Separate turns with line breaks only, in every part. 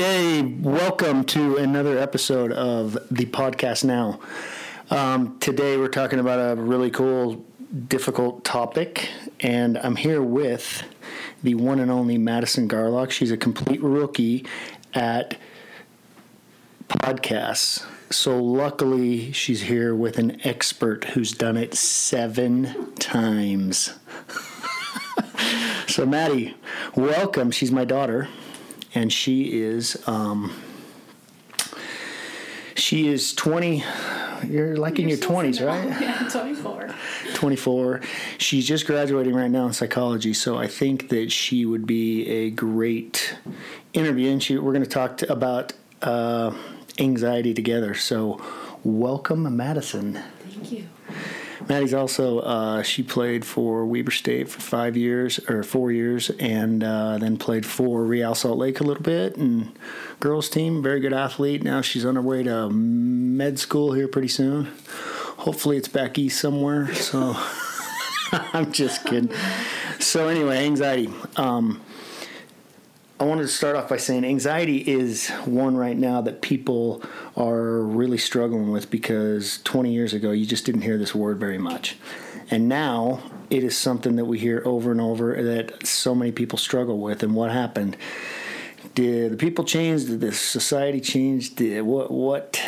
Okay, welcome to another episode of the podcast now. Um, today we're talking about a really cool, difficult topic, and I'm here with the one and only Madison Garlock. She's a complete rookie at podcasts. So luckily, she's here with an expert who's done it seven times. so, Maddie, welcome. She's my daughter and she is um, she is 20 you're like in your 20s right?
Yeah 24
24 she's just graduating right now in psychology so i think that she would be a great interview and she, we're going to talk to, about uh, anxiety together so welcome madison.
Thank you
Maddie's also uh, she played for Weber State for five years or four years, and uh, then played for Real Salt Lake a little bit and girls team. Very good athlete. Now she's on her way to med school here pretty soon. Hopefully it's back east somewhere. So I'm just kidding. So anyway, anxiety. Um, I wanted to start off by saying anxiety is one right now that people are really struggling with because 20 years ago you just didn't hear this word very much. And now it is something that we hear over and over that so many people struggle with. And what happened? Did the people change? Did the society change? Did what what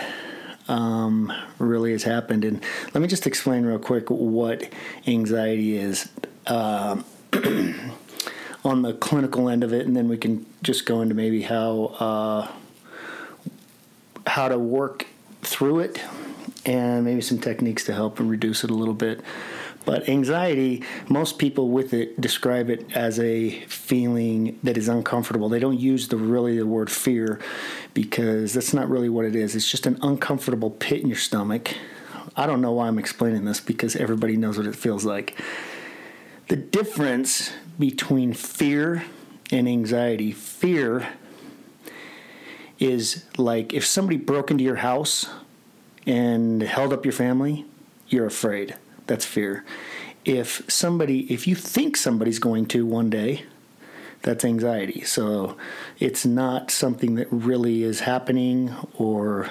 um, really has happened? And let me just explain real quick what anxiety is. Uh, on the clinical end of it, and then we can just go into maybe how uh, how to work through it, and maybe some techniques to help and reduce it a little bit. But anxiety, most people with it describe it as a feeling that is uncomfortable. They don't use the really the word fear because that's not really what it is. It's just an uncomfortable pit in your stomach. I don't know why I'm explaining this because everybody knows what it feels like. The difference between fear and anxiety. Fear is like if somebody broke into your house and held up your family, you're afraid. That's fear. If somebody, if you think somebody's going to one day, that's anxiety. So it's not something that really is happening or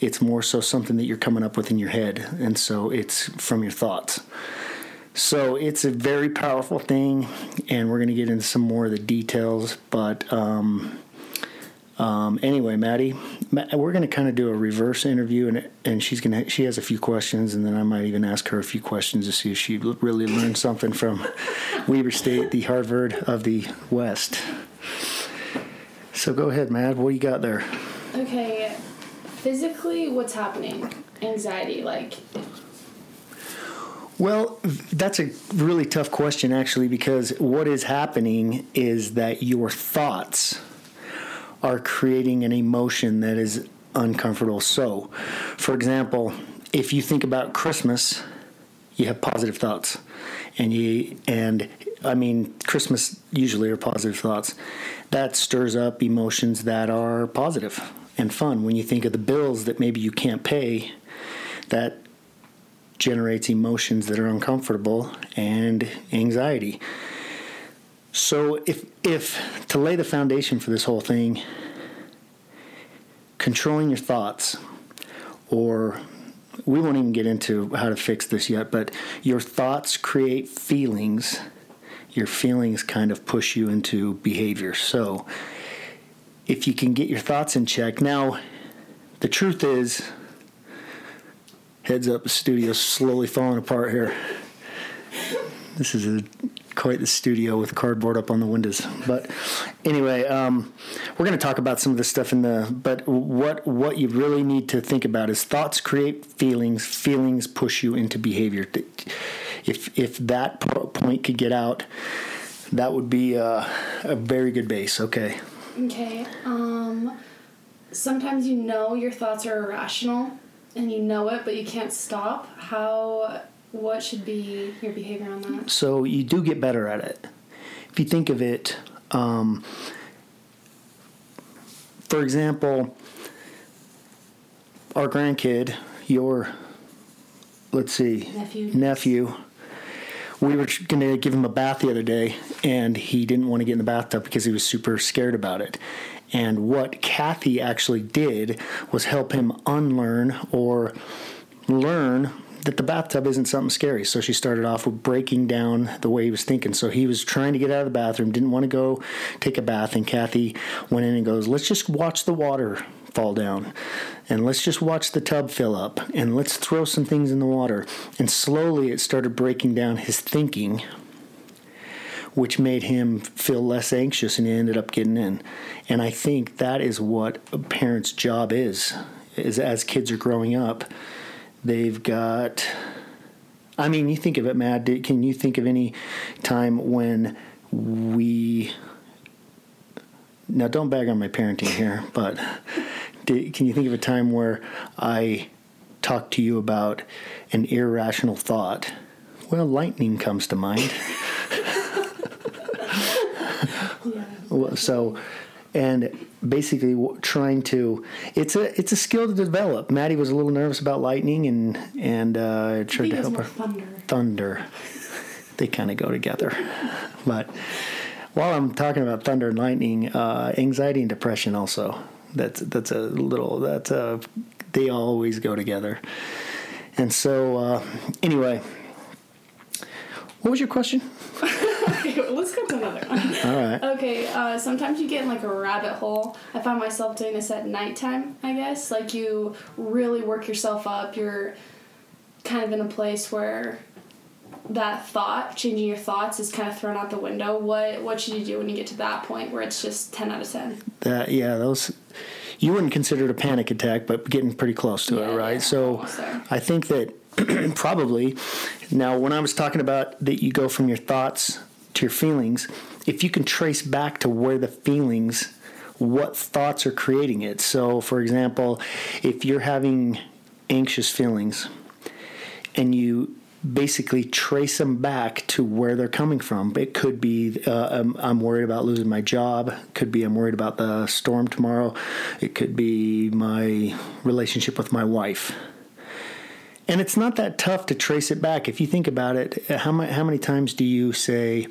it's more so something that you're coming up with in your head. And so it's from your thoughts. So it's a very powerful thing, and we're going to get into some more of the details. But um, um, anyway, Maddie, we're going to kind of do a reverse interview, and and she's going to she has a few questions, and then I might even ask her a few questions to see if she really learned something from Weber State, the Harvard of the West. So go ahead, Mad. What do you got there?
Okay, physically, what's happening? Anxiety, like
well, that's a really tough question, actually, because what is happening is that your thoughts are creating an emotion that is uncomfortable. So, for example, if you think about Christmas, you have positive thoughts, and you and I mean Christmas usually are positive thoughts. That stirs up emotions that are positive and fun. When you think of the bills that maybe you can't pay, that generates emotions that are uncomfortable and anxiety. So if if to lay the foundation for this whole thing, controlling your thoughts or we won't even get into how to fix this yet, but your thoughts create feelings. Your feelings kind of push you into behavior. So, if you can get your thoughts in check. Now, the truth is, Heads up, the studio's slowly falling apart here. This is a, quite the studio with cardboard up on the windows. But anyway, um, we're going to talk about some of this stuff in the. But what what you really need to think about is thoughts create feelings. Feelings push you into behavior. If if that point could get out, that would be a, a very good base. Okay.
Okay. Um. Sometimes you know your thoughts are irrational and you know it but you can't stop how what should be your behavior on that?
So you do get better at it. If you think of it um, for example our grandkid your let's see
nephew.
nephew we were going to give him a bath the other day and he didn't want to get in the bathtub because he was super scared about it And what Kathy actually did was help him unlearn or learn that the bathtub isn't something scary. So she started off with breaking down the way he was thinking. So he was trying to get out of the bathroom, didn't want to go take a bath, and Kathy went in and goes, "Let's just watch the water fall down, and let's just watch the tub fill up, and let's throw some things in the water." And slowly, it started breaking down his thinking. Which made him feel less anxious, and he ended up getting in. And I think that is what a parent's job is, is as kids are growing up They've got. I mean, you think of it, Matt. Can you think of any time when we? Now, don't bag on my parenting here, but did, can you think of a time where I talked to you about an irrational thought? Well, lightning comes to mind. so, and basically trying to it's a it's a skill to develop. Maddie was a little nervous about lightning and and uh, tried to help her.
Thunder.
Thunder. they kind of go together, but while I'm talking about thunder and lightning, uh, anxiety and depression also. That's that's a little that's a they always go together. And so uh, anyway, what was your question?
okay, well, let's go to another one.
All right.
Okay, uh, sometimes you get in like a rabbit hole. I find myself doing this at nighttime, I guess. Like you really work yourself up. You're kind of in a place where that thought, changing your thoughts, is kind of thrown out the window. What what should you do when you get to that point where it's just ten out of ten?
That yeah, those you wouldn't consider it a panic attack, but getting pretty close to
Yeah,
it, right?
yeah,
so. I think that probably now when I was talking about that you go from your thoughts to your feelings, if you can trace back to where the feelings what thoughts are creating it. So for example, if you're having anxious feelings and you basically trace them back to where they're coming from. It could be uh, I'm, I'm worried about losing my job. Could be I'm worried about the storm tomorrow. It could be my relationship with my wife. And it's not that tough to trace it back. If you think about it, uh, how many, how many times do you say,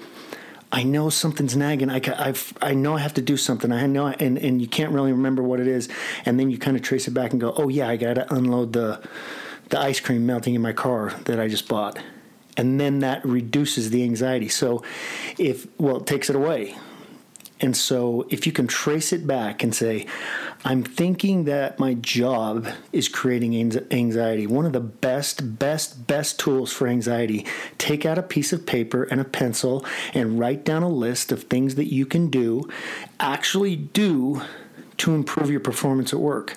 I know something's nagging. I, I've, I know I have to do something. I know, and, and you can't really remember what it is. And then you kind of trace it back and go, oh, yeah, I got to unload the, the ice cream melting in my car that I just bought. And then that reduces the anxiety. So, if, well, it takes it away. And so, if you can trace it back and say, I'm thinking that my job is creating anxiety, one of the best, best, best tools for anxiety, take out a piece of paper and a pencil and write down a list of things that you can do, actually do to improve your performance at work.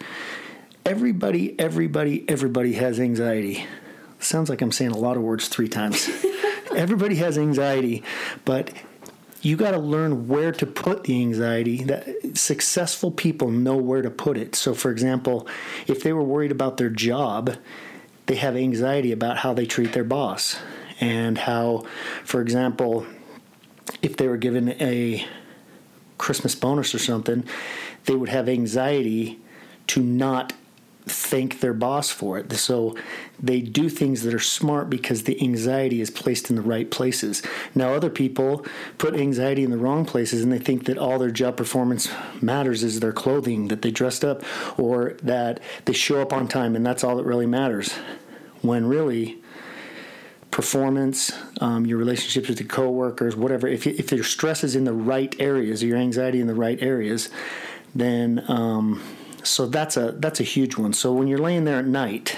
Everybody, everybody, everybody has anxiety. Sounds like I'm saying a lot of words three times. everybody has anxiety, but you got to learn where to put the anxiety that successful people know where to put it. So for example if they were worried about their job they have anxiety about how they treat their boss. And how for example if they were given a christmas bonus or something they would have anxiety to not thank their boss for it. So they do things that are smart because the anxiety is placed in the right places. Now, other people put anxiety in the wrong places and they think that all their job performance matters is their clothing, that they dressed up, or that they show up on time, and that's all that really matters. When really, performance, um, your relationships with your coworkers, whatever, if, if your stress is in the right areas, your anxiety in the right areas, then. Um, so that's a that's a huge one. So when you're laying there at night,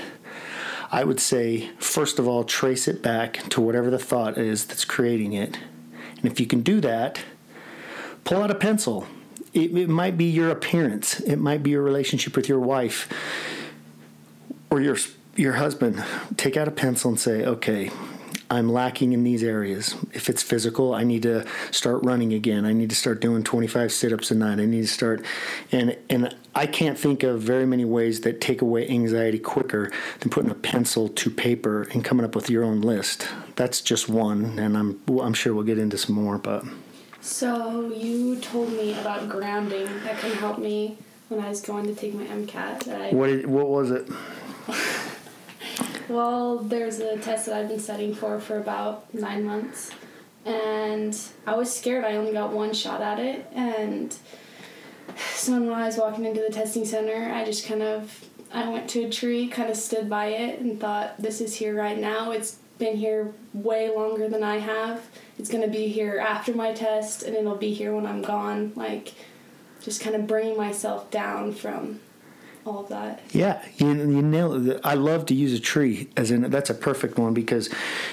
I would say first of all trace it back to whatever the thought is that's creating it. And if you can do that, pull out a pencil. It, it might be your appearance. It might be your relationship with your wife or your your husband. Take out a pencil and say, "Okay, I'm lacking in these areas. If it's physical, I need to start running again. I need to start doing 25 sit-ups a night. I need to start and and I can't think of very many ways that take away anxiety quicker than putting a pencil to paper and coming up with your own list. That's just one, and I'm I'm sure we'll get into some more, but
So you told me about grounding that can help me when I was going to take my MCAT. That I
what did, what was it?
Well, there's a test that I've been studying for for about nine months, and I was scared. I only got one shot at it, and So when I was walking into the testing center, I just kind of I went to a tree, kind of stood by it, and thought, "This is here right now. It's been here way longer than I have. It's gonna be here after my test, and it'll be here when I'm gone." Like, just kind of bringing myself down from all of that.
Yeah, you, you nail. I love to use a tree as in that's a perfect one because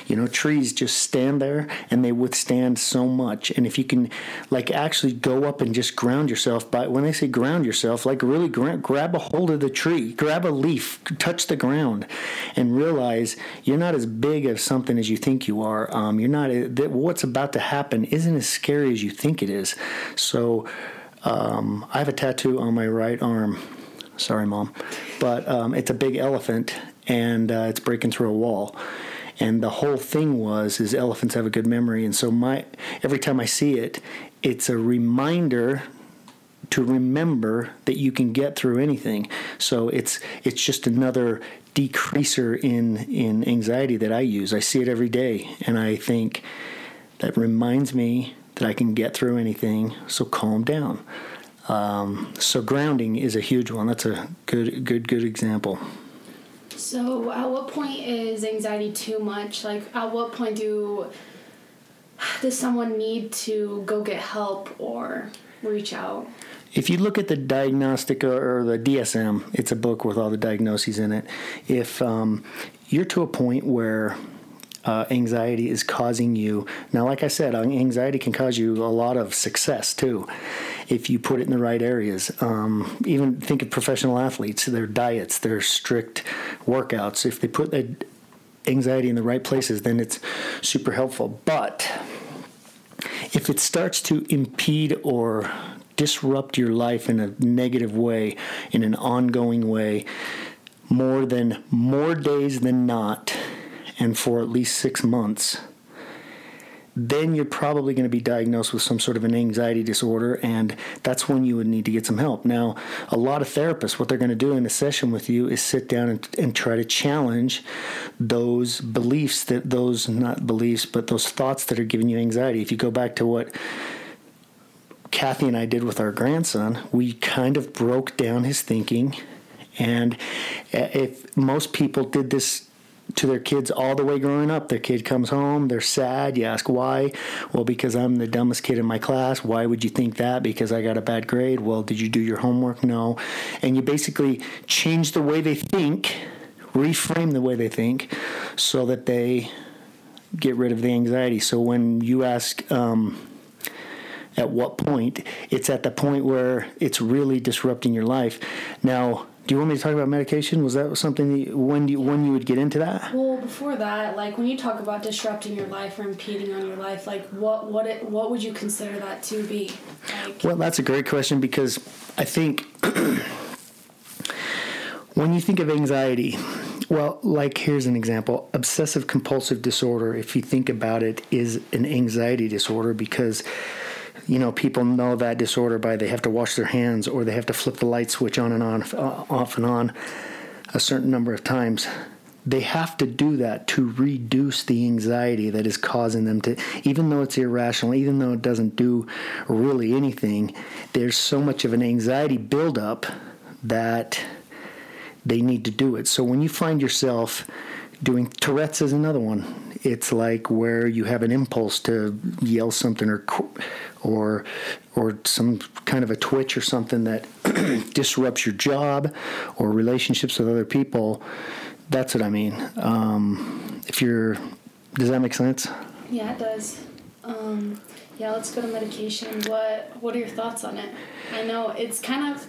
you know trees just stand there and they withstand so much. And if you can like actually go up and just ground yourself by when they say ground yourself, like really gra- grab a hold of the tree, grab a leaf, touch the ground, and realize you're not as big of something as you think you are. Um, you're not that what's about to happen isn't as scary as you think it is. So. Um, I have a tattoo on my right arm Sorry, mom. But um, it's a big elephant, and uh, it's breaking through a wall. And the whole thing was is elephants have a good memory, and so my every time I see it, it's a reminder to remember that you can get through anything. So it's it's just another decreaser in in anxiety that I use. I see it every day, and I think that reminds me that I can get through anything. So calm down. Um, so grounding is a huge one. That's a good, good, good example.
So, at what point is anxiety too much? Like, at what point do does someone need to go get help or reach out?
If you look at the diagnostic or the DSM, it's a book with all the diagnoses in it. If um, you're to a point where uh, anxiety is causing you. Now, like I said, anxiety can cause you a lot of success too if you put it in the right areas. Um, even think of professional athletes, their diets, their strict workouts. If they put that anxiety in the right places, then it's super helpful. But if it starts to impede or disrupt your life in a negative way, in an ongoing way, more than more days than not, and for at least six months, then you're probably going to be diagnosed with some sort of an anxiety disorder, and that's when you would need to get some help. Now, a lot of therapists, what they're going to do in a session with you is sit down and, and try to challenge those beliefs that those, not beliefs, but those thoughts that are giving you anxiety. If you go back to what Kathy and I did with our grandson, we kind of broke down his thinking. And uh, if most people did this to their kids all the way growing up. Their kid comes home, they're sad. You ask why? Well, because I'm the dumbest kid in my class. Why would you think that? Because I got a bad grade. Well, did you do your homework? No. And you basically change the way they think, reframe the way they think, so that they get rid of the anxiety. So when you ask, um, at what point, it's at the point where it's really disrupting your life. Now, do you want me to talk about medication? Was that something that, when you when you would get into that?
Well, before that, like when you talk about disrupting your life or impeding on your life, like what what it what would you consider that to be? Like,
well, that's a great question because I think when you think of anxiety, well, like here's an example: obsessive compulsive disorder. If you think about it, is an anxiety disorder because you know, people know that disorder by they have to wash their hands or they have to flip the light switch on and on, uh, off and on a certain number of times. They have to do that to reduce the anxiety that is causing them to, even though it's irrational, even though it doesn't do really anything, there's so much of an anxiety buildup that they need to do it. So when you find yourself doing Tourette's is another one. It's like where you have an impulse to yell something or or or some kind of a twitch or something that disrupts your job or relationships with other people. That's what I mean. Um, if you're, does that make sense?
Yeah, it does. Um, yeah, let's go to medication. What What are your thoughts on it? I know it's kind of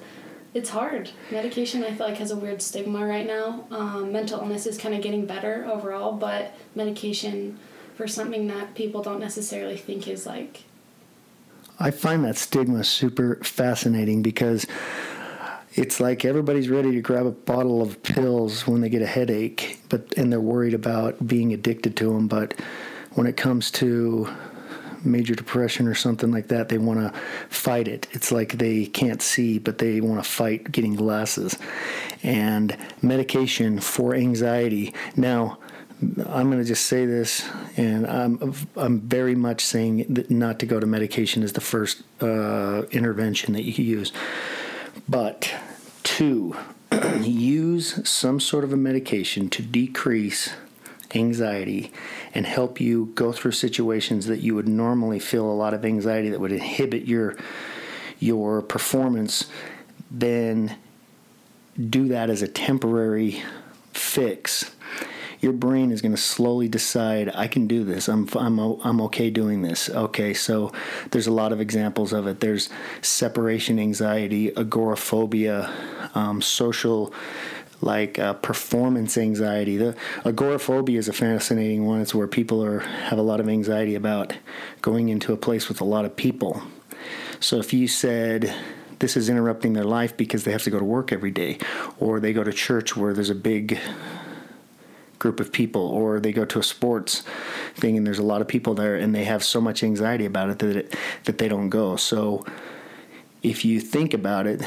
it's hard. Medication, I feel like, has a weird stigma right now. Um, mental illness is kind of getting better overall, but medication for something that people don't necessarily think is like
I find that stigma super fascinating because it's like everybody's ready to grab a bottle of pills when they get a headache, but and they're worried about being addicted to them. But when it comes to major depression or something like that, they want to fight it. It's like they can't see, but they want to fight getting glasses. And medication for anxiety. Now, I'm going to just say this, and I'm I'm very much saying that not to go to medication is the first uh, intervention that you use, but to use some sort of a medication to decrease anxiety and help you go through situations that you would normally feel a lot of anxiety that would inhibit your your performance, then do that as a temporary fix your brain is going to slowly decide I can do this. I'm I'm I'm okay doing this. Okay, so there's a lot of examples of it. There's separation anxiety, agoraphobia, um, social like uh, performance anxiety. The agoraphobia is a fascinating one. It's where people are have a lot of anxiety about going into a place with a lot of people. So if you said this is interrupting their life because they have to go to work every day, or they go to church where there's a big group of people or they go to a sports thing and there's a lot of people there and they have so much anxiety about it that it, that they don't go. So if you think about it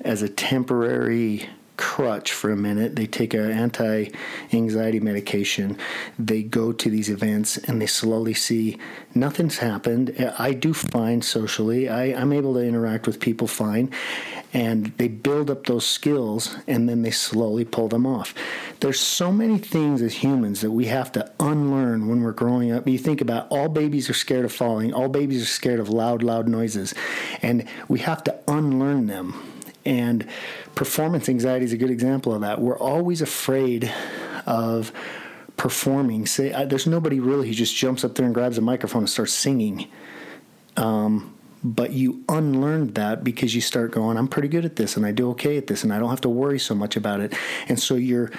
as a temporary crutch for a minute. They take an anti anxiety medication. They go to these events and they slowly see nothing's happened. I do fine socially, I, I'm able to interact with people fine. And they build up those skills and then they slowly pull them off. There's so many things as humans that we have to unlearn when we're growing up. You think about all babies are scared of falling, all babies are scared of loud, loud noises. And we have to unlearn them and performance anxiety is a good example of that. We're always afraid of performing. Say, I, there's nobody really who just jumps up there and grabs a microphone and starts singing. Um, but you unlearned that because you start going, I'm pretty good at this and I do okay at this and I don't have to worry so much about it. And so you're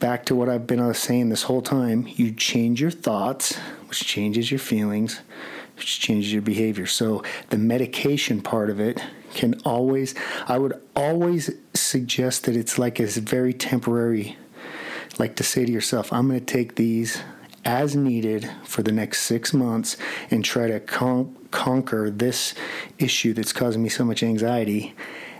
back to what I've been saying this whole time. You change your thoughts, which changes your feelings, which changes your behavior. So the medication part of it can always, I would always suggest that it's like a very temporary, like to say to yourself, I'm going to take these as needed for the next six months and try to con- conquer this issue that's causing me so much anxiety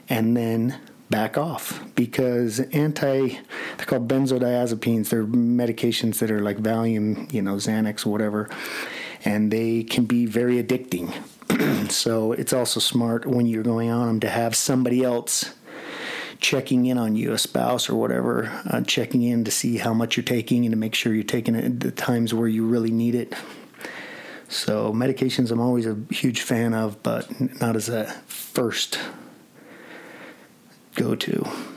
and then back off. Because anti they're called benzodiazepines. They're medications that are like valium you know xanax whatever and they can be very addicting so it's also smart when you're going on them to have somebody else checking in on you, a spouse or whatever, uh, checking in to see how much you're taking and to make sure you're taking it at the times where you really need it. So medications, I'm always a huge fan of, but not as a first go to.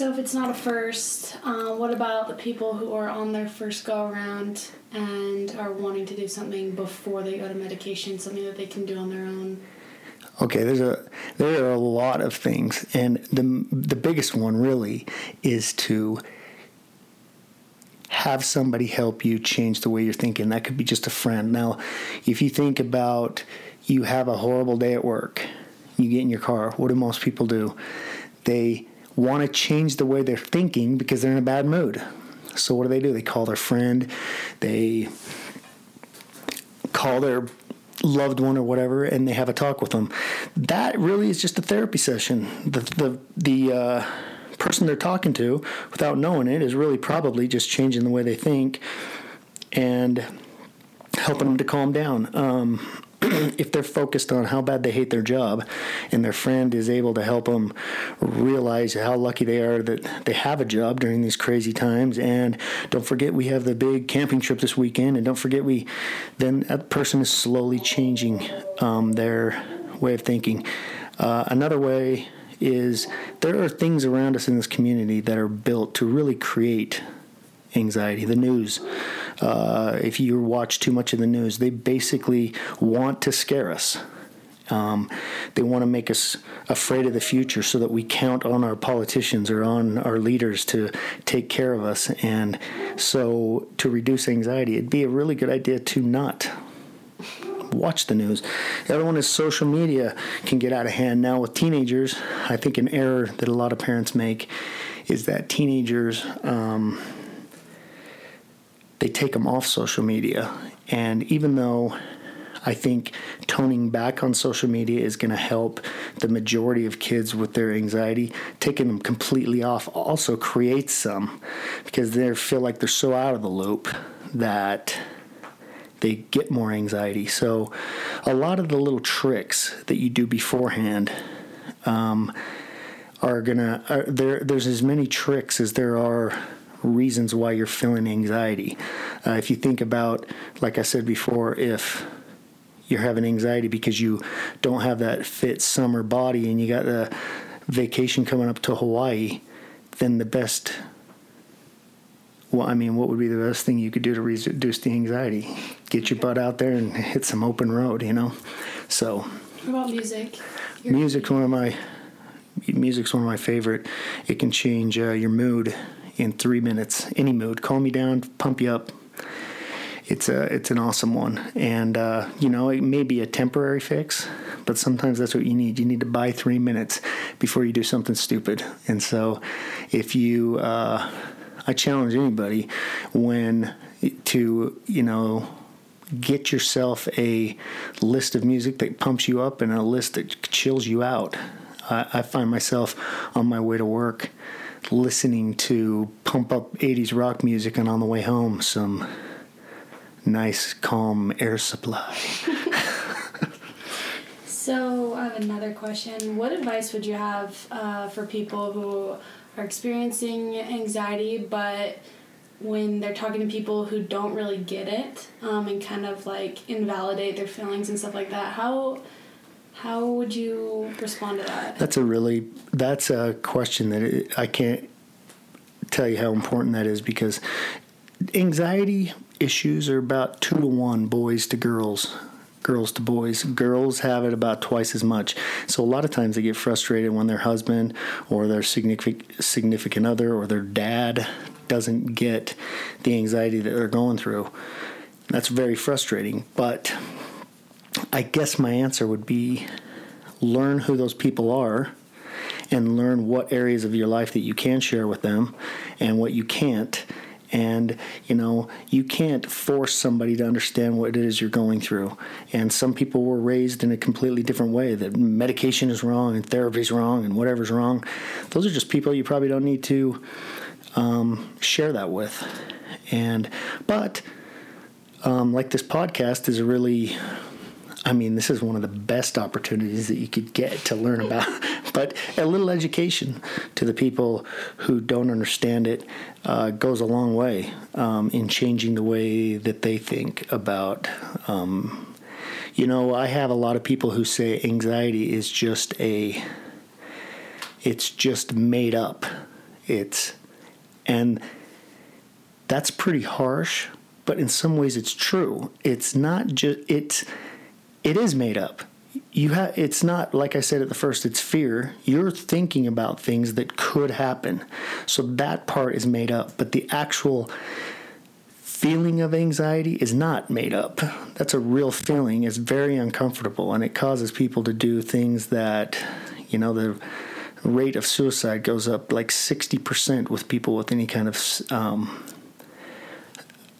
So if it's not a first, uh, what about the people who are on their first go around and are wanting to do something before they go to medication, something that they can do on their own?
Okay, there's a there are a lot of things, and the the biggest one really is to have somebody help you change the way you're thinking. That could be just a friend. Now, if you think about you have a horrible day at work, you get in your car. What do most people do? They want to change the way they're thinking because they're in a bad mood. So what do they do? They call their friend, they call their loved one or whatever, and they have a talk with them. That really is just a therapy session. The the the uh, person they're talking to, without knowing it, is really probably just changing the way they think and helping them to calm down. Um, if they're focused on how bad they hate their job and their friend is able to help them realize how lucky they are that they have a job during these crazy times. And don't forget we have the big camping trip this weekend. And don't forget we then that person is slowly changing um, their way of thinking. Uh, another way is there are things around us in this community that are built to really create anxiety. The news uh, if you watch too much of the news, they basically want to scare us. Um, they want to make us afraid of the future so that we count on our politicians or on our leaders to take care of us. And so, to reduce anxiety, it'd be a really good idea to not watch the news. The other one is social media can get out of hand. Now, with teenagers, I think an error that a lot of parents make is that teenagers. Um, they take them off social media. And even though I think toning back on social media is going to help the majority of kids with their anxiety. Taking them completely off also creates some because they feel like they're so out of the loop that they get more anxiety. So, a lot of the little tricks that you do beforehand um, are gonna are there. There's as many tricks as there are reasons why you're feeling anxiety. Uh, if you think about, like I said before, if you're having anxiety because you don't have that fit summer body and you got a vacation coming up to Hawaii, then the best well, I mean, what would be the best thing you could do to reduce the anxiety? Get your butt out there and hit some open road, you know. So.
What about music?
Your music's one of my music's one of my favorite. It can change uh, your mood in three minutes. Any mood, calm you down, pump you up. It's a it's an awesome one, and uh, you know it may be a temporary fix, but sometimes that's what you need. You need to buy three minutes before you do something stupid. And so, if you uh, I challenge anybody when to, you know, get yourself a list of music that pumps you up and a list that chills you out. I, I find myself on my way to work listening to pump up 80s rock music and on the way home some nice calm air supply.
so I have another question. What advice would you have uh, for people who are experiencing anxiety, but when they're talking to people who don't really get it um, and kind of like invalidate their feelings and stuff like that, how how would you respond to that?
That's a really that's a question that I can't tell you how important that is because anxiety issues are about two to one boys to girls girls to boys. Girls have it about twice as much. So a lot of times they get frustrated when their husband or their significant significant other or their dad doesn't get the anxiety that they're going through. That's very frustrating. But I guess my answer would be learn who those people are and learn what areas of your life that you can share with them and what you can't. And you know you can't force somebody to understand what it is you're going through. And some people were raised in a completely different way that medication is wrong and therapy is wrong and whatever's wrong. Those are just people you probably don't need to um, share that with. And but um, like this podcast is a really I mean, this is one of the best opportunities that you could get to learn about, but a little education to the people who don't understand it uh, goes a long way um, in changing the way that they think about. Um, you know, I have a lot of people who say anxiety is just a, it's just made up. It's, and that's pretty harsh, but in some ways it's true. It's not just, it's, it is made up. You have it's not like I said at the first it's fear. You're thinking about things that could happen. So that part is made up, but the actual feeling of anxiety is not made up. That's a real feeling. It's very uncomfortable and it causes people to do things that you know the rate of suicide goes up like 60% with people with any kind of um,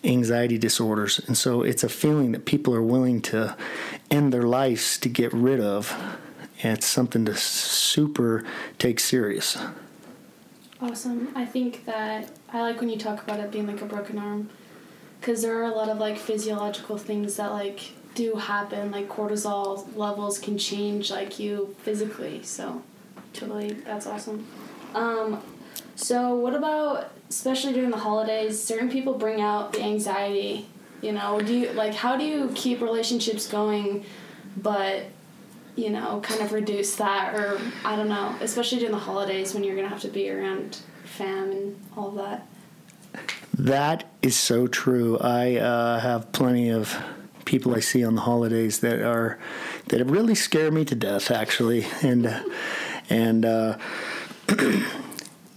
anxiety disorders. And so it's a feeling that people are willing to end their lives to get rid of. And it's something to super take serious.
Awesome. I think that I like when you talk about it being like a broken arm because there are a lot of like physiological things that like do happen like cortisol levels can change like you physically so totally that's awesome um, so what about especially during the holidays, certain people bring out the anxiety. You know, do you like how do you keep relationships going, but you know, kind of reduce that, or I don't know, especially during the holidays when you're gonna have to be around fam and all that.
That is so true. I uh, have plenty of people I see on the holidays that are that really scare me to death, actually, and and. Uh,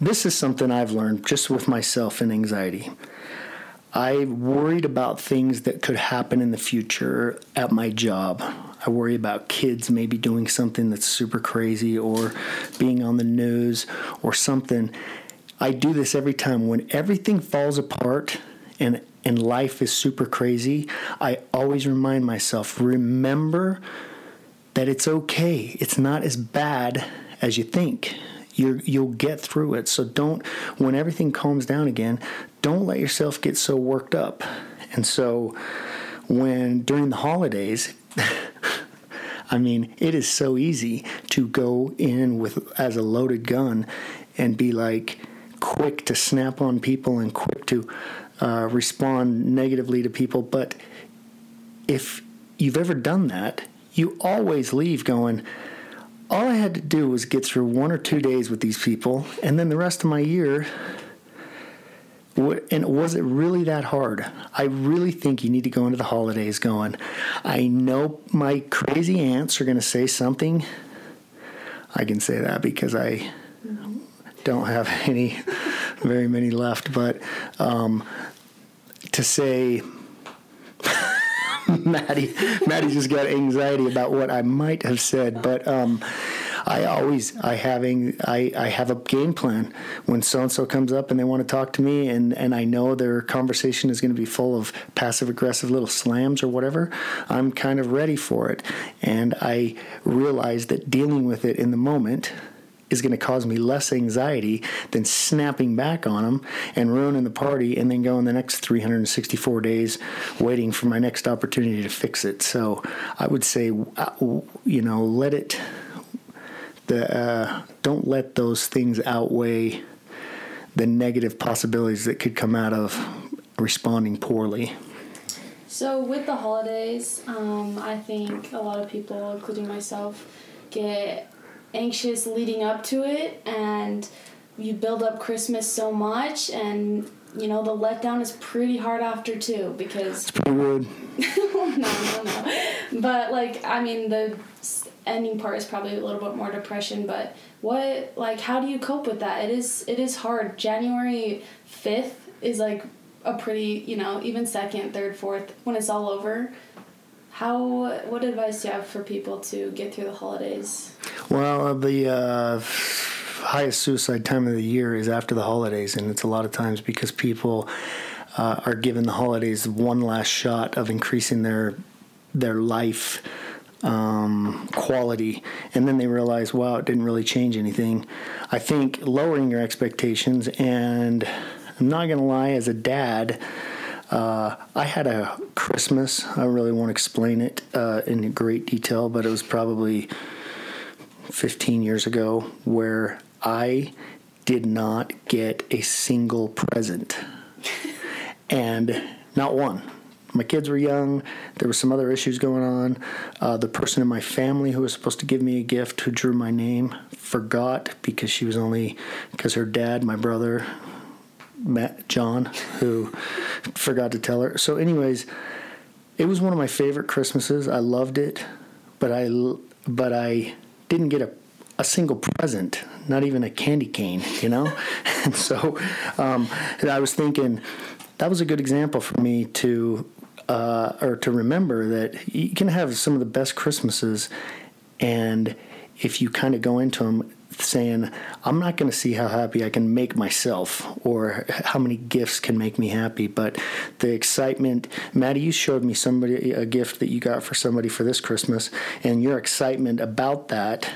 This is something I've learned just with myself and anxiety. I worried about things that could happen in the future at my job. I worry about kids maybe doing something that's super crazy or being on the news or something. I do this every time. When everything falls apart and and life is super crazy, I always remind myself, remember that it's okay. It's not as bad as you think. You you'll get through it. So don't, when everything calms down again, don't let yourself get so worked up. And so when during the holidays, I mean, it is so easy to go in with as a loaded gun and be like quick to snap on people and quick to uh, respond negatively to people. But if you've ever done that, you always leave going, all I had to do was get through one or two days with these people, and then the rest of my year. And was it really that hard? I really think you need to go into the holidays going, I know my crazy aunts are going to say something. I can say that because I don't have any, very many left, but um, to say, Maddie, Maddie just got anxiety about what I might have said, but um, I always I having I, I have a game plan when so and so comes up and they want to talk to me and and I know their conversation is going to be full of passive aggressive little slams or whatever. I'm kind of ready for it, and I realize that dealing with it in the moment is going to cause me less anxiety than snapping back on them and ruining the party and then going the next 364 days waiting for my next opportunity to fix it. So I would say, uh, you know, let it, the, uh, don't let those things outweigh the negative possibilities that could come out of responding poorly.
So with the holidays, um, I think a lot of people, including myself, get anxious leading up to it and you build up Christmas so much and you know the letdown is pretty hard after too because
it's pretty rude.
no, no, no. But like I mean the ending part is probably a little bit more depression, but what like how do you cope with that? It is it is hard. January 5th is like a pretty, you know, even second, third, fourth when it's all over how? What advice do you have for people to get through the holidays?
Well, the uh, highest suicide time of the year is after the holidays, and it's a lot of times because people uh, are given the holidays one last shot of increasing their their life um, quality, and then they realize, wow, it didn't really change anything. I think lowering your expectations, and I'm not going to lie, as a dad. Uh, I had a Christmas. I really won't explain it uh, in great detail, but it was probably 15 years ago where I did not get a single present. and not one. My kids were young. There were some other issues going on. Uh, the person in my family who was supposed to give me a gift, who drew my name, forgot because she was only because her dad, my brother, Matt John, who forgot to tell her. So, anyways, it was one of my favorite Christmases. I loved it, but I but I didn't get a a single present, not even a candy cane, you know. and so, um, I was thinking that was a good example for me to uh, or to remember that you can have some of the best Christmases, and if you kind of go into them saying, I'm not going to see how happy I can make myself or how many gifts can make me happy, but the excitement. Maddie, you showed me somebody a gift that you got for somebody for this Christmas, and your excitement about that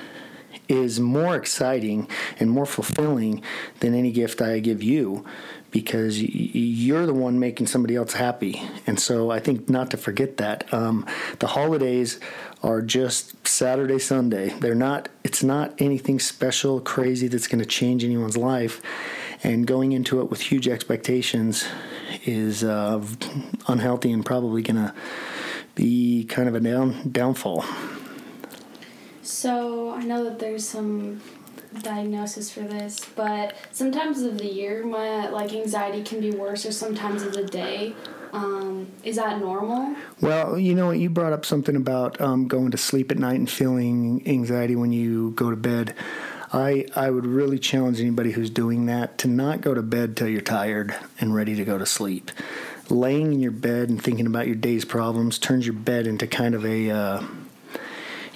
is more exciting and more fulfilling than any gift I give you because you're the one making somebody else happy. And so I think not to forget that. Um, the holidays are just Saturday, Sunday. They're not, it's not anything special, crazy that's going to change anyone's life. And going into it with huge expectations is uh, unhealthy and probably going to be kind of a down, downfall.
So I know that there's some diagnosis for this, but sometimes of the year my like anxiety can be worse, or sometimes of the day. Um, is that normal?
Well, you know, you brought up something about um, going to sleep at night and feeling anxiety when you go to bed. I I would really challenge anybody who's doing that to not go to bed till you're tired and ready to go to sleep. Laying in your bed and thinking about your day's problems turns your bed into kind of a uh,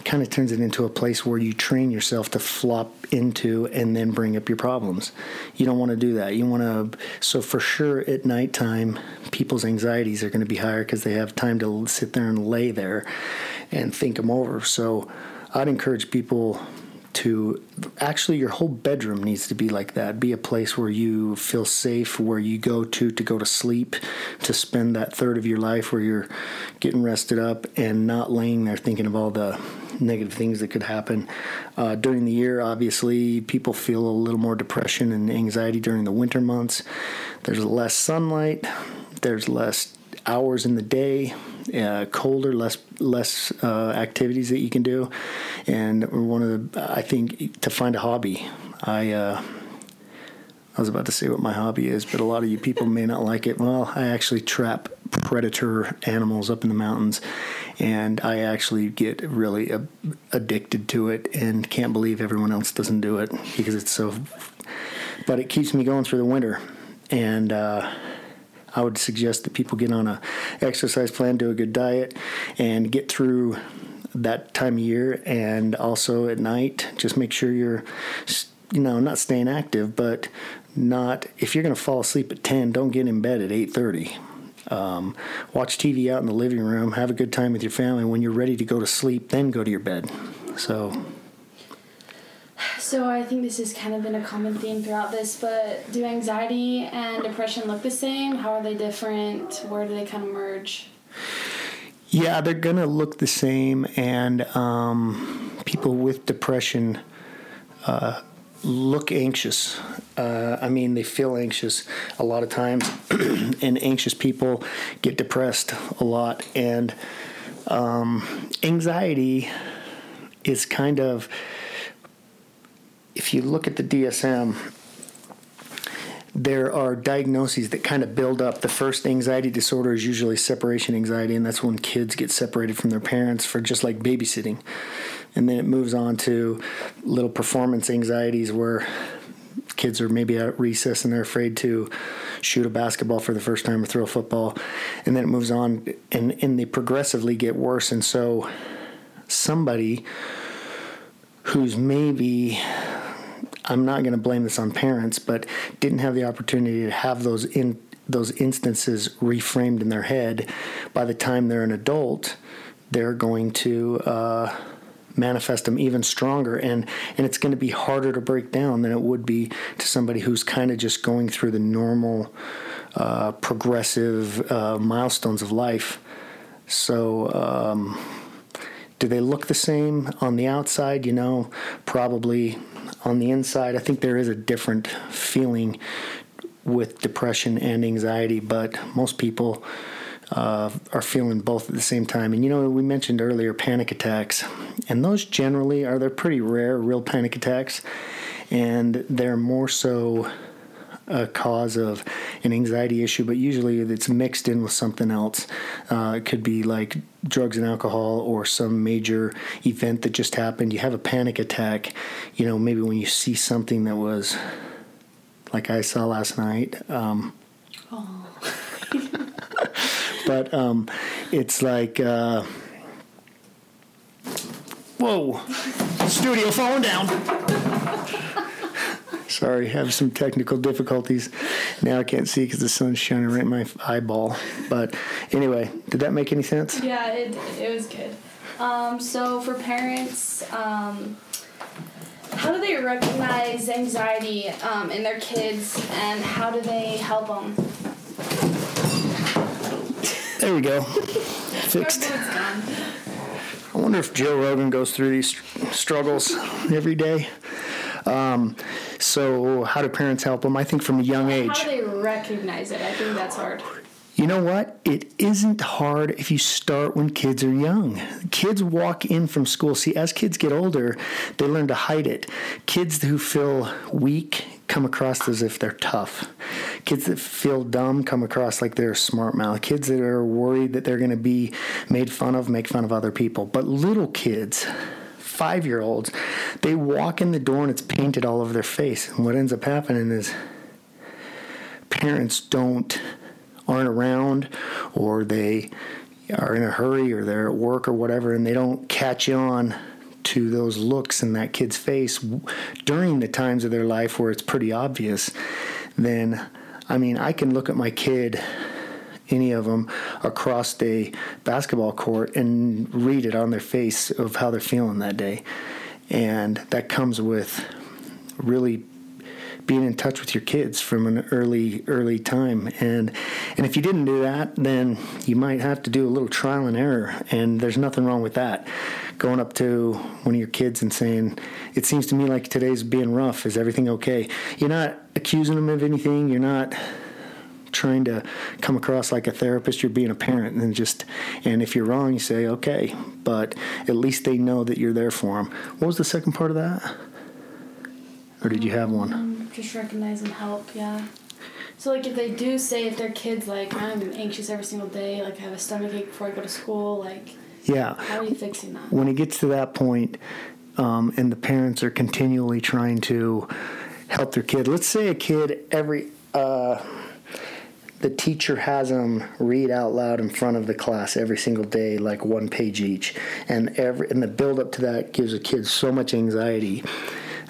kind of turns it into a place where you train yourself to flop into and then bring up your problems. You don't want to do that. You want to, so for sure at nighttime, people's anxieties are going to be higher because they have time to sit there and lay there and think them over. So I'd encourage people to actually your whole bedroom needs to be like that be a place where you feel safe where you go to to go to sleep to spend that third of your life where you're getting rested up and not laying there thinking of all the negative things that could happen. Uh, during the year, obviously, people feel a little more depression and anxiety during the winter months. There's less sunlight, there's less hours in the day, uh, colder, less less uh, activities that you can do, and one of the I think to find a hobby. I uh, I was about to say what my hobby is, but a lot of you people may not like it. Well, I actually trap predator animals up in the mountains, and I actually get really addicted to it and can't believe everyone else doesn't do it because it's so. But it keeps me going through the winter, and uh, I would suggest that people get on a exercise plan, do a good diet, and get through that time of year. And also at night, just make sure you're, you know, not staying active, but not if you're going to fall asleep at 10 don't get in bed at 8.30 um, watch TV out in the living room, have a good time with your family. When you're ready to go to sleep, then go to your bed. So.
So I think this has kind of been a common theme throughout this, but do anxiety and depression look the same? How are they different? Where do they kind of merge?
Yeah, they're gonna look the same, and um, people with depression uh, look anxious. Uh, I mean, they feel anxious a lot of times, and anxious people get depressed a lot. And um, anxiety is kind of, if you look at the DSM, there are diagnoses that kind of build up. The first anxiety disorder is usually separation anxiety, and that's when kids get separated from their parents for just like babysitting and then it moves on to little performance anxieties where kids are maybe at recess and they're afraid to shoot a basketball for the first time or throw a football. And then it moves on and, and they progressively get worse. And so somebody who's maybe i'm not going to blame this on parents but didn't have the opportunity to have those in those instances reframed in their head by the time they're an adult they're going to uh, manifest them even stronger. And and it's going to be harder to break down than it would be to somebody who's kind of just going through the normal uh, progressive uh, milestones of life. So um, do they look the same on the outside? You know probably on the inside. I think there is a different feeling with depression and anxiety but most people uh, are feeling both at the same time. And you know, we mentioned earlier panic attacks, and those generally are they're pretty rare, real panic attacks, and they're more so a cause of an anxiety issue, but usually it's mixed in with something else. Uh, it could be like drugs and alcohol or some major event that just happened. You have a panic attack, you know, maybe when you see something that was like I saw last night. Um, oh but um, it's like. Uh, whoa, studio falling down. Sorry, have some technical difficulties. Now I can't see because the sun's shining right in my eyeball. But anyway, did that make any sense?
Yeah, it it was good. Um, so for parents, um, how do they recognize anxiety um, in their kids, and how do they help them?
There we go. Fixed. I wonder if Joe Rogan goes through these struggles every day. Um, so, how do parents help them? I think from a young age.
How do they recognize it? I think that's hard.
You know what? It isn't hard if you start when kids are young. Kids walk in from school. See, as kids get older, they learn to hide it. Kids who feel weak come across as if they're tough. Kids that feel dumb come across like they're smart mouth. Kids that are worried that they're going to be made fun of make fun of other people. But little kids, five year olds, they walk in the door and it's painted all over their face. And what ends up happening is parents don't aren't around or they are in a hurry or they're at work or whatever and they don't catch on to those looks in that kid's face during the times of their life where it's pretty obvious, then I mean, I can look at my kid, any of them, across the basketball court and read it on their face of how they're feeling that day. And that comes with really being in touch with your kids from an early early time. And and if you didn't do that then you might have to do a little trial and error. And there's nothing wrong with that. Going up to one of your kids and saying it seems to me like today's being rough. Is everything okay? You're not accusing them of anything. You're not trying to come across like a therapist. You're being a parent and just and if you're wrong you say okay. But at least they know that you're there for them what was the second part of that or did you have one
Um, just recognize and help, yeah. So like if they do say if their kids like I'm anxious every single day, like I have a stomach ache before I go to school, like
yeah
how are you fixing that?
when it gets to that point, um, and the parents are continually trying to help their kid. Let's say a kid every uh, the teacher has them read out loud in front of the class every single day, like one page each, and every and the build up to that gives a kid so much anxiety.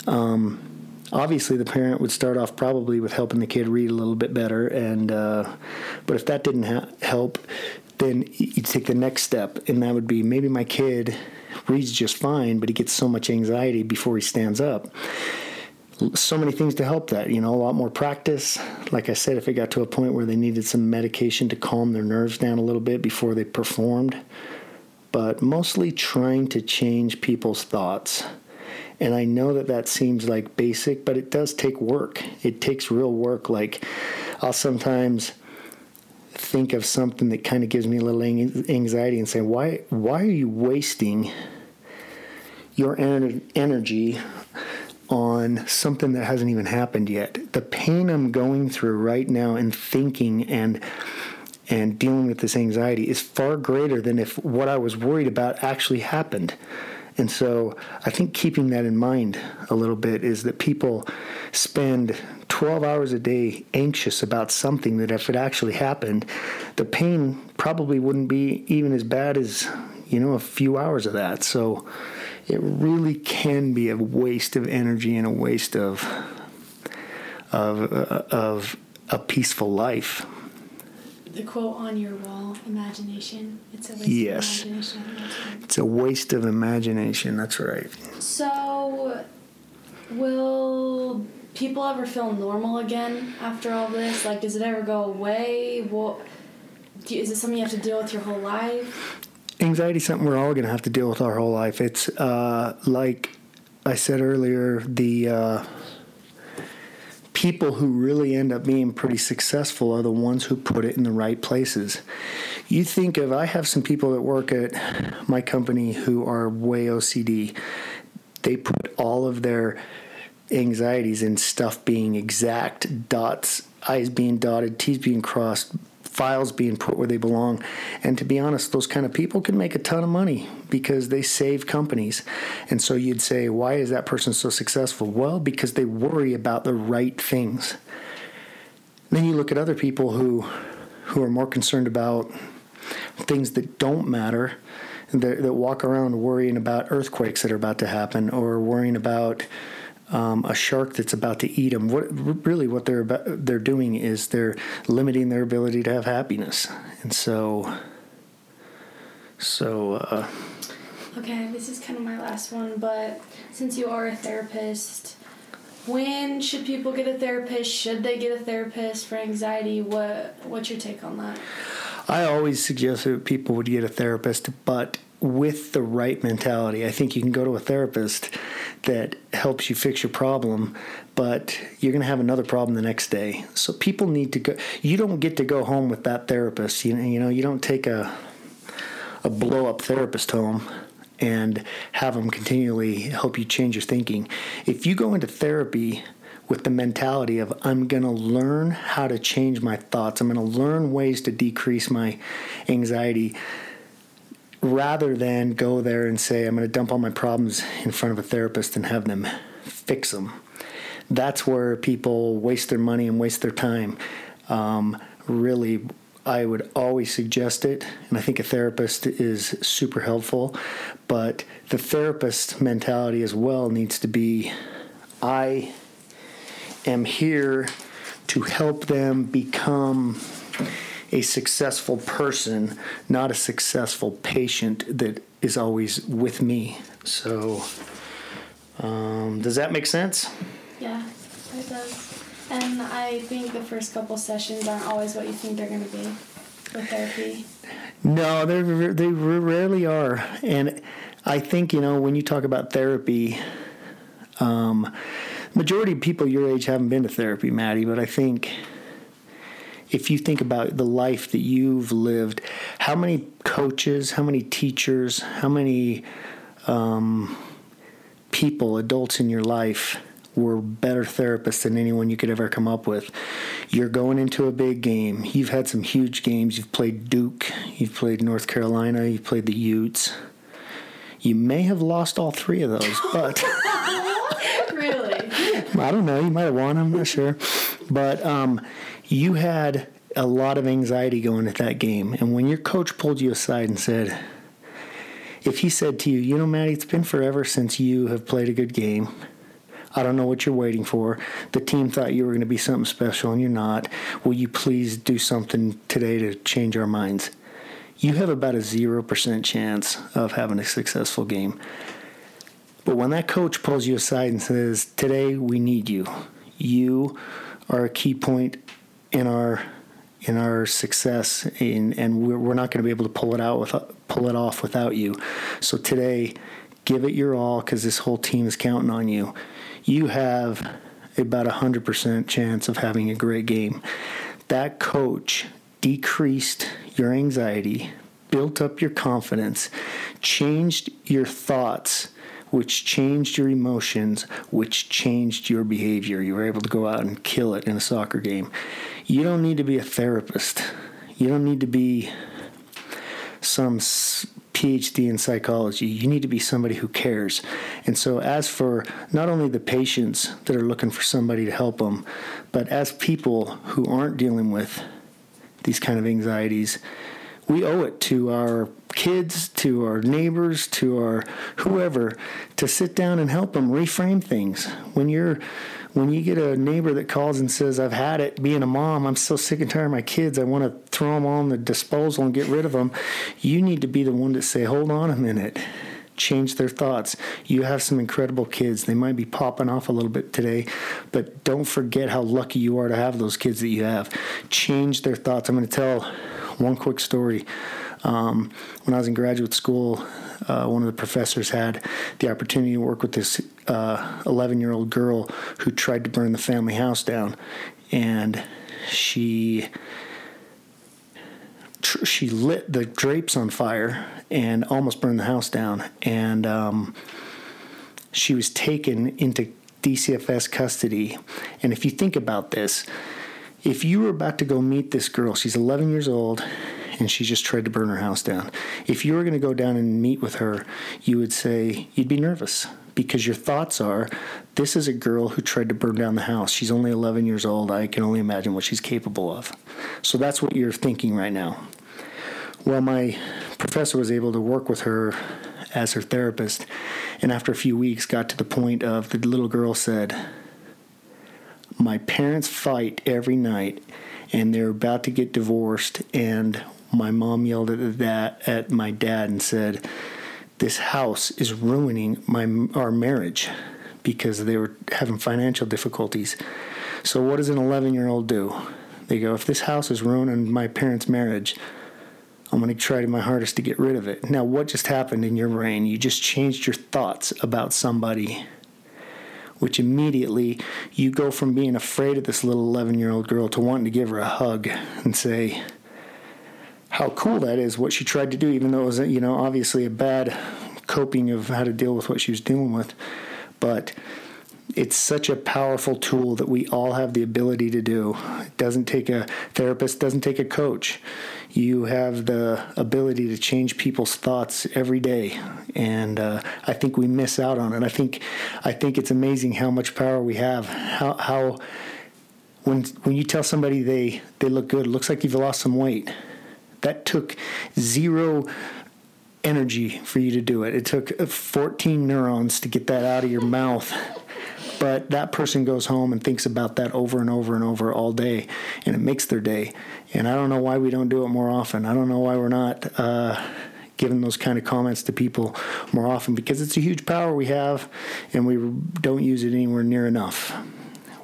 Um, obviously, the parent would start off probably with helping the kid read a little bit better, and uh, but if that didn't ha- help, then you take the next step, and that would be maybe my kid reads just fine, but he gets so much anxiety before he stands up. So many things to help that, you know, a lot more practice. Like I said, if it got to a point where they needed some medication to calm their nerves down a little bit before they performed, but mostly trying to change people's thoughts. And I know that that seems like basic, but it does take work. It takes real work. Like, I'll sometimes think of something that kind of gives me a little anxiety and say, why, why are you wasting your ener- energy on something that hasn't even happened yet? The pain I'm going through right now and thinking and and dealing with this anxiety is far greater than if what I was worried about actually happened. And so I think keeping that in mind a little bit is that people spend 12 hours a day anxious about something that if it actually happened, the pain probably wouldn't be even as bad as, you know, a few hours of that. So it really can be a waste of energy and a waste of of of a peaceful life.
The quote on your wall, imagination. It's a waste
Yes.
of imagination. I think that's right.
It's a waste of imagination. That's right.
So, will people ever feel normal again after all this? Like, does it ever go away? What do you, is it something you have to deal with your whole life?
Anxiety is something we're all going to have to deal with our whole life. It's uh, like I said earlier, the uh, people who really end up being pretty successful are the ones who put it in the right places. You think of, I have some people that work at my company who are way OCD. They put all of their anxieties in stuff being exact, dots, I's being dotted, T's being crossed, files being put where they belong. And to be honest, those kind of people can make a ton of money because they save companies. And so you'd say, why is that person so successful? Well, because they worry about the right things. Then you look at other people who who are more concerned about things that don't matter that, that walk around worrying about earthquakes that are about to happen or worrying about um, a shark that's about to eat them. What really what they're about, they're doing is they're limiting their ability to have happiness, and so so uh,
Okay, this is kind of my last one, but since you are a therapist, when should people get a therapist? Should they get a therapist for anxiety? What What's your take on that?
I always suggest that people would get a therapist, but with the right mentality. I think you can go to a therapist that helps you fix your problem, but you're going to have another problem the next day. So people need to go. You don't get to go home with that therapist. You know, you know, you don't take a a blow up therapist home and have them continually help you change your thinking. If you go into therapy with the mentality of I'm going to learn how to change my thoughts, I'm going to learn ways to decrease my anxiety rather than go there and say I'm going to dump all my problems in front of a therapist and have them fix them. That's where people waste their money and waste their time. Um, really, I would always suggest it, and I think a therapist is super helpful. But the therapist mentality as well needs to be I am here to help them become a successful person, not a successful patient that is always with me. So, um, does that make sense?
Yeah, it does. And I think the first couple sessions aren't always what you think they're going to be with therapy.
No, they they rarely are, and I think you know when you talk about therapy, um, majority of people your age haven't been to therapy, Maddie. But I think if you think about the life that you've lived, how many coaches, how many teachers, how many um, people, adults in your life were better therapists than anyone you could ever come up with. You're going into a big game. You've had some huge games. You've played Duke, you've played North Carolina, you've played the Utes. You may have lost all three of those, but.
really?
I don't know. You might have won. I'm not sure. But um, you had a lot of anxiety going at that game. And when your coach pulled you aside and said, if he said to you, you know, Maddie, it's been forever since you have played a good game. I don't know what you're waiting for. The team thought you were going to be something special and you're not. Will you please do something today to change our minds? You have about a 0% chance of having a successful game. But when that coach pulls you aside and says, Today we need you, you are a key point in our in our success in, and we're, we're not going to be able to pull it out with pull it off without you so today give it your all because this whole team is counting on you you have about a 100% chance of having a great game. That coach decreased your anxiety, built up your confidence, changed your thoughts, which changed your emotions, which changed your behavior. You were able to go out and kill it in a soccer game. You don't need to be a therapist. You don't need to be some PhD in psychology. You need to be somebody who cares. And so, as for not only the patients that are looking for somebody to help them, but as people who aren't dealing with these kind of anxieties, we owe it to our kids, to our neighbors, to our whoever to sit down and help them reframe things. When you're when you get a neighbor that calls and says, I've had it being a mom, I'm so sick and tired of my kids, I want to throw them in the disposal and get rid of them, you need to be the one to say, hold on a minute. Change their thoughts. You have some incredible kids. They might be popping off a little bit today, but don't forget how lucky you are to have those kids that you have. Change their thoughts. I'm going to tell one quick story. Um, when I was in graduate school, uh, one of the professors had the opportunity to work with this 11 uh, year old girl who tried to burn the family house down. And she she lit the drapes on fire and almost burned the house down. And um, she was taken into DCFS custody. And if you think about this, if you were about to go meet this girl, she's 11 years old and she just tried to burn her house down. If you were going to go down and meet with her, you would say, you'd be nervous because your thoughts are, this is a girl who tried to burn down the house. She's only 11 years old. I can only imagine what she's capable of. So that's what you're thinking right now. Well, my professor was able to work with her as her therapist, and after a few weeks, got to the point of the little girl said, My parents fight every night, and they're about to get divorced, and my mom yelled at that at my dad and said, "This house is ruining my our marriage." Because they were having financial difficulties. So, what does an 11 year old do? They go, If this house is ruining my parents' marriage, I'm going to try my hardest to get rid of it. Now, what just happened in your brain? You just changed your thoughts about somebody, which immediately you go from being afraid of this little 11 year old girl to wanting to give her a hug and say, how cool that is what she tried to do, even though it was, you know, obviously a bad coping of how to deal with what she was dealing with. But it's such a powerful tool that we all have the ability to do. It doesn't take a therapist, doesn't take a coach. You have the ability to change people's thoughts every day, and uh, I think we miss out on it. I think, I think it's amazing how much power we have. How how when when you tell somebody they they look good, it looks like you've lost some weight. That took zero energy for you to do it. It took 14 neurons to get that out of your mouth. But that person goes home and thinks about that over and over and over all day, and it makes their day. And I don't know why we don't do it more often. I don't know why we're not uh, giving those kind of comments to people more often because it's a huge power we have, and we don't use it anywhere near enough.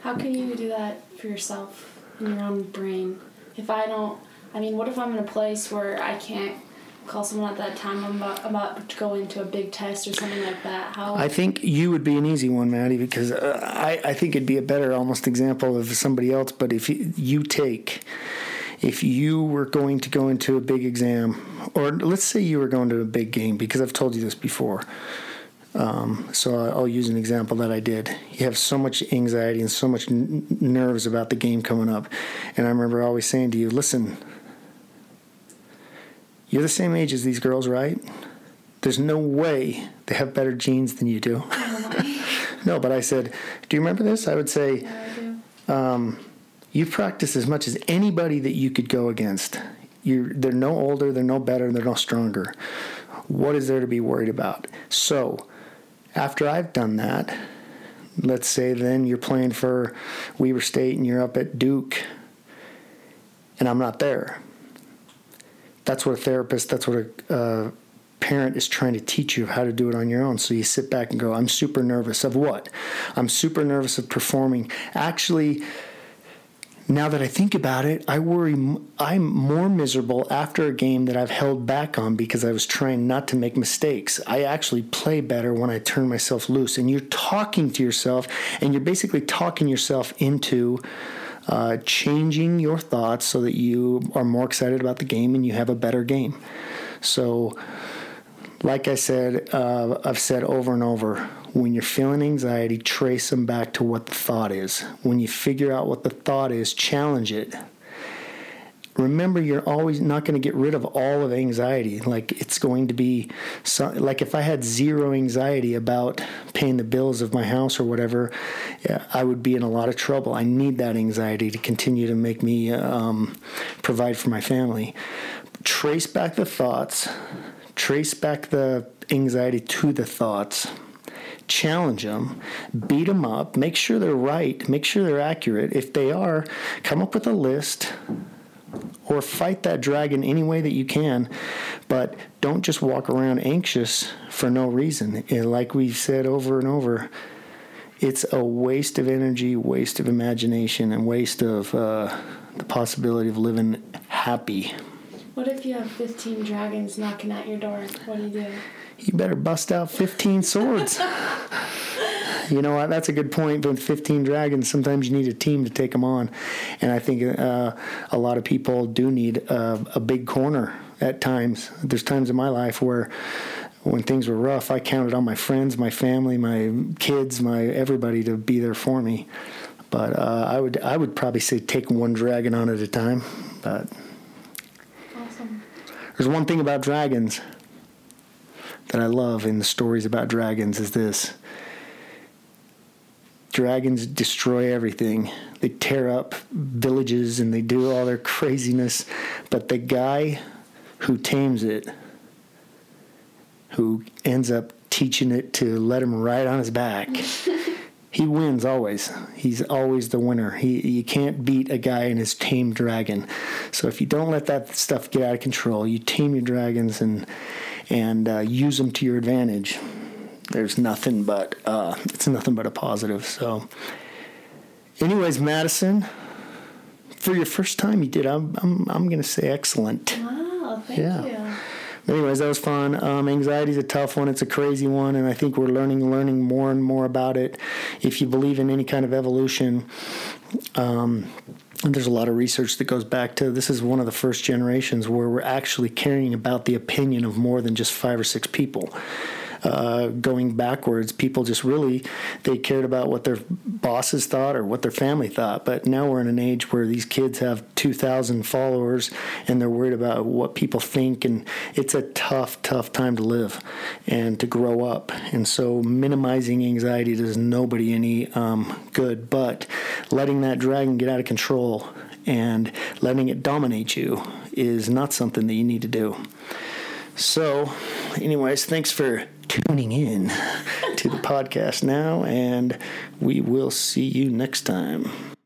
How can you do that for yourself in your own brain? If I don't, I mean, what if I'm in a place where I can't call someone at that time I'm about, about to go into a big test or something like that? How?
I think you would be an easy one, Maddie, because uh, I, I think it'd be a better almost example of somebody else. But if you, you take, if you were going to go into a big exam, or let's say you were going to a big game, because I've told you this before. Um, so I'll use an example that I did. You have so much anxiety and so much n- nerves about the game coming up, and I remember always saying to you, "Listen, you're the same age as these girls, right? There's no way they have better genes than you do. no, but I said, Do you remember this? I would say,
Yeah, I
um, You've practiced as much as anybody that you could go against. You're, they're no older, they're no better, they're no stronger. What is there to be worried about? So, after I've done that, let's say then you're playing for Weber State and you're up at Duke, and I'm not there that's what a therapist, that's what a uh, parent is trying to teach you how to do it on your own. So you sit back and go, I'm super nervous of what? I'm super nervous of performing. Actually, now that I think about it, I worry, I'm more miserable after a game that I've held back on because I was trying not to make mistakes. I actually play better when I turn myself loose. And you're talking to yourself, and you're basically talking yourself into uh, changing your thoughts so that you are more excited about the game and you have a better game. So, like I said, uh, I've said over and over when you're feeling anxiety, trace them back to what the thought is. When you figure out what the thought is, challenge it remember you're always not going to get rid of all of anxiety. Like it's going to be so, like if i had zero anxiety about paying the bills of my house or whatever yeah, i would be in a lot of trouble. I need that anxiety to continue to make me um, provide for my family. Trace back the thoughts trace back the anxiety to the thoughts challenge them, beat them up, make sure they're right, make sure they're accurate. If they are, come up with a list or fight that dragon any way that you can, but don't just walk around anxious for no reason. And like we've said over and over, it's a waste of energy, waste of imagination, and waste of uh, the possibility of living happy.
What if you have 15 dragons knocking at your door? What do you do?
You better bust out 15 swords. you know what? That's a good point. With 15 dragons, sometimes you need a team to take them on. And I think uh, a lot of people do need a, a big corner at times. There's times in my life where when things were rough, I counted on my friends, my family, my kids, my everybody to be there for me. But uh, I would I would probably say take one dragon on at a time. But
Awesome.
there's one thing about dragons that I love in the stories about dragons is this. Dragons destroy everything. They tear up villages and they do all their craziness. But the guy who tames it, who ends up teaching it to let him ride on his back, he wins always. He's always the winner. He you can't beat a guy and his tamed dragon. So if you don't let that stuff get out of control, you tame your dragons and and uh, use them to your advantage. There's nothing but uh, it's nothing but a positive. So, anyways, Madison, for your first time, you did. I'm I'm I'm gonna say excellent.
Wow, thank
Yeah.
you.
Anyways, that was fun. Um, anxiety is a tough one. It's a crazy one, and I think we're learning, learning more and more about it. If you believe in any kind of evolution, um, and there's a lot of research that goes back to this is one of the first generations where we're actually caring about the opinion of more than just five or six people. Uh, going backwards. People just really they cared about what their bosses thought or what their family thought. But now we're in an age where these kids have 2,000 followers and they're worried about what people think, and it's a tough, tough time to live and to grow up. And so minimizing anxiety does nobody any um, good, but letting that dragon get out of control and letting it dominate you is not something that you need to do. So, anyways, thanks for tuning in to the podcast now, and we will see you next time.